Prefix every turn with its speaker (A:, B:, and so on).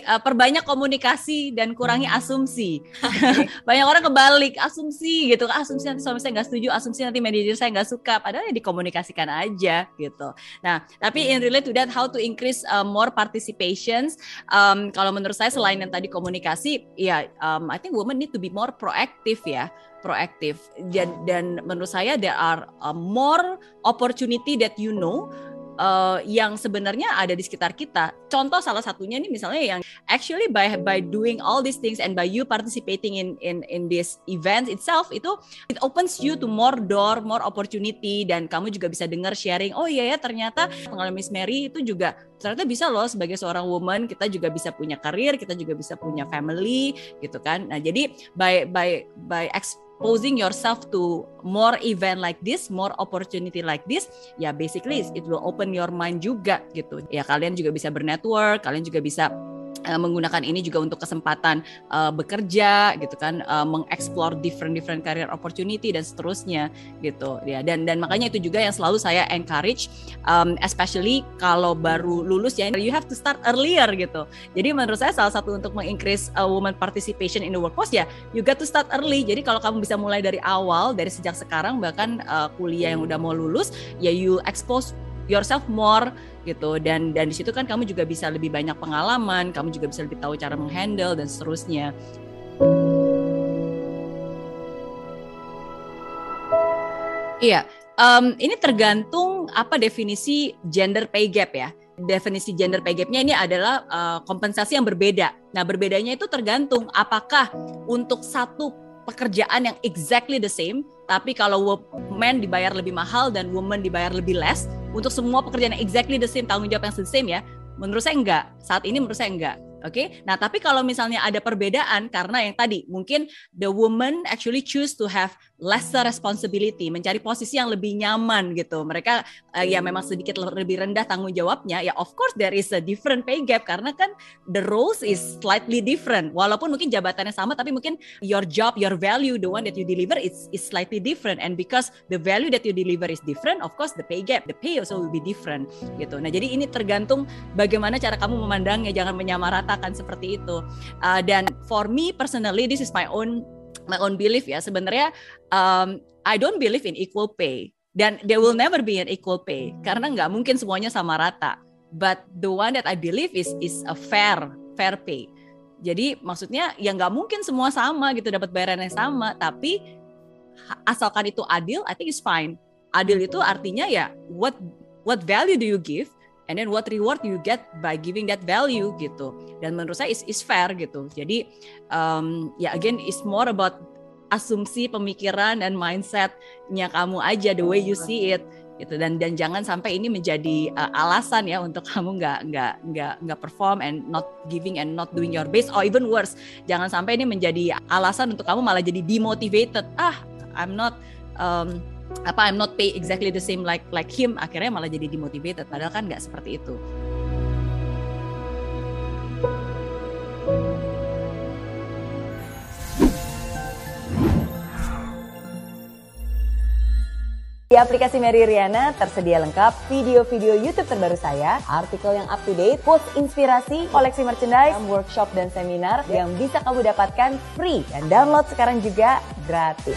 A: uh, perbanyak komunikasi dan kurangi hmm. asumsi. Banyak orang kebalik asumsi gitu, asumsi nanti suami saya nggak setuju, asumsi nanti manajer saya nggak suka, padahal ya dikomunikasikan aja gitu. Nah, tapi in relate to that, how to increase uh, more participations? Um, kalau menurut saya selain yang tadi komunikasi, ya um, I think women need to be more proactive ya proaktif dan, dan menurut saya there are uh, more opportunity that you know uh, yang sebenarnya ada di sekitar kita. Contoh salah satunya nih misalnya yang actually by by doing all these things and by you participating in in in this event itself itu it opens you to more door, more opportunity dan kamu juga bisa dengar sharing. Oh iya ya ternyata pengalaman Miss Mary itu juga ternyata bisa loh sebagai seorang woman kita juga bisa punya karir, kita juga bisa punya family gitu kan. Nah, jadi by by by exposing yourself to more event like this, more opportunity like this, ya basically it will open your mind juga gitu. Ya kalian juga bisa bernetwork, kalian juga bisa uh, menggunakan ini juga untuk kesempatan uh, bekerja gitu kan uh, mengeksplor different different career opportunity dan seterusnya gitu ya. Dan dan makanya itu juga yang selalu saya encourage um, especially kalau baru lulus ya you have to start earlier gitu. Jadi menurut saya salah satu untuk mengincrease uh, woman participation in the workforce ya you got to start early. Jadi kalau kamu bisa mulai dari awal dari sejak sekarang bahkan uh, kuliah yang udah mau lulus ya you expose yourself more gitu dan dan di situ kan kamu juga bisa lebih banyak pengalaman, kamu juga bisa lebih tahu cara menghandle dan seterusnya. Iya, um, ini tergantung apa definisi gender pay gap ya. Definisi gender pay gapnya ini adalah uh, kompensasi yang berbeda. Nah, berbedanya itu tergantung apakah untuk satu pekerjaan yang exactly the same, tapi kalau men dibayar lebih mahal dan woman dibayar lebih less, untuk semua pekerjaan yang exactly the same, tanggung jawab yang the same ya, menurut saya enggak. Saat ini menurut saya enggak. Oke, okay? nah tapi kalau misalnya ada perbedaan karena yang tadi mungkin the woman actually choose to have lesser responsibility, mencari posisi yang lebih nyaman gitu. Mereka uh, ya memang sedikit lebih rendah tanggung jawabnya. Ya of course there is a different pay gap karena kan the roles is slightly different. Walaupun mungkin jabatannya sama tapi mungkin your job, your value, the one that you deliver is is slightly different and because the value that you deliver is different, of course the pay gap, the pay also will be different gitu. Nah, jadi ini tergantung bagaimana cara kamu memandangnya, jangan menyamaratakan seperti itu. Uh, dan for me personally this is my own my own belief ya. Sebenarnya um, I don't believe in equal pay. Dan there will never be an equal pay. Karena nggak mungkin semuanya sama rata. But the one that I believe is is a fair fair pay. Jadi maksudnya ya nggak mungkin semua sama gitu dapat bayaran sama. Tapi asalkan itu adil I think it's fine. Adil itu artinya ya what what value do you give and then what reward you get by giving that value gitu. Dan menurut saya is is fair gitu. Jadi um, ya again is more about asumsi pemikiran dan mindsetnya kamu aja the way you see it gitu. Dan dan jangan sampai ini menjadi uh, alasan ya untuk kamu nggak nggak nggak nggak perform and not giving and not doing your best or even worse jangan sampai ini menjadi alasan untuk kamu malah jadi demotivated. Ah I'm not um, apa I'm not pay exactly the same like like him akhirnya malah jadi demotivated padahal kan nggak seperti itu
B: Di aplikasi Mary Riana tersedia lengkap video-video YouTube terbaru saya, artikel yang up to date, post inspirasi, koleksi merchandise, workshop dan seminar yang bisa kamu dapatkan free dan download sekarang juga gratis.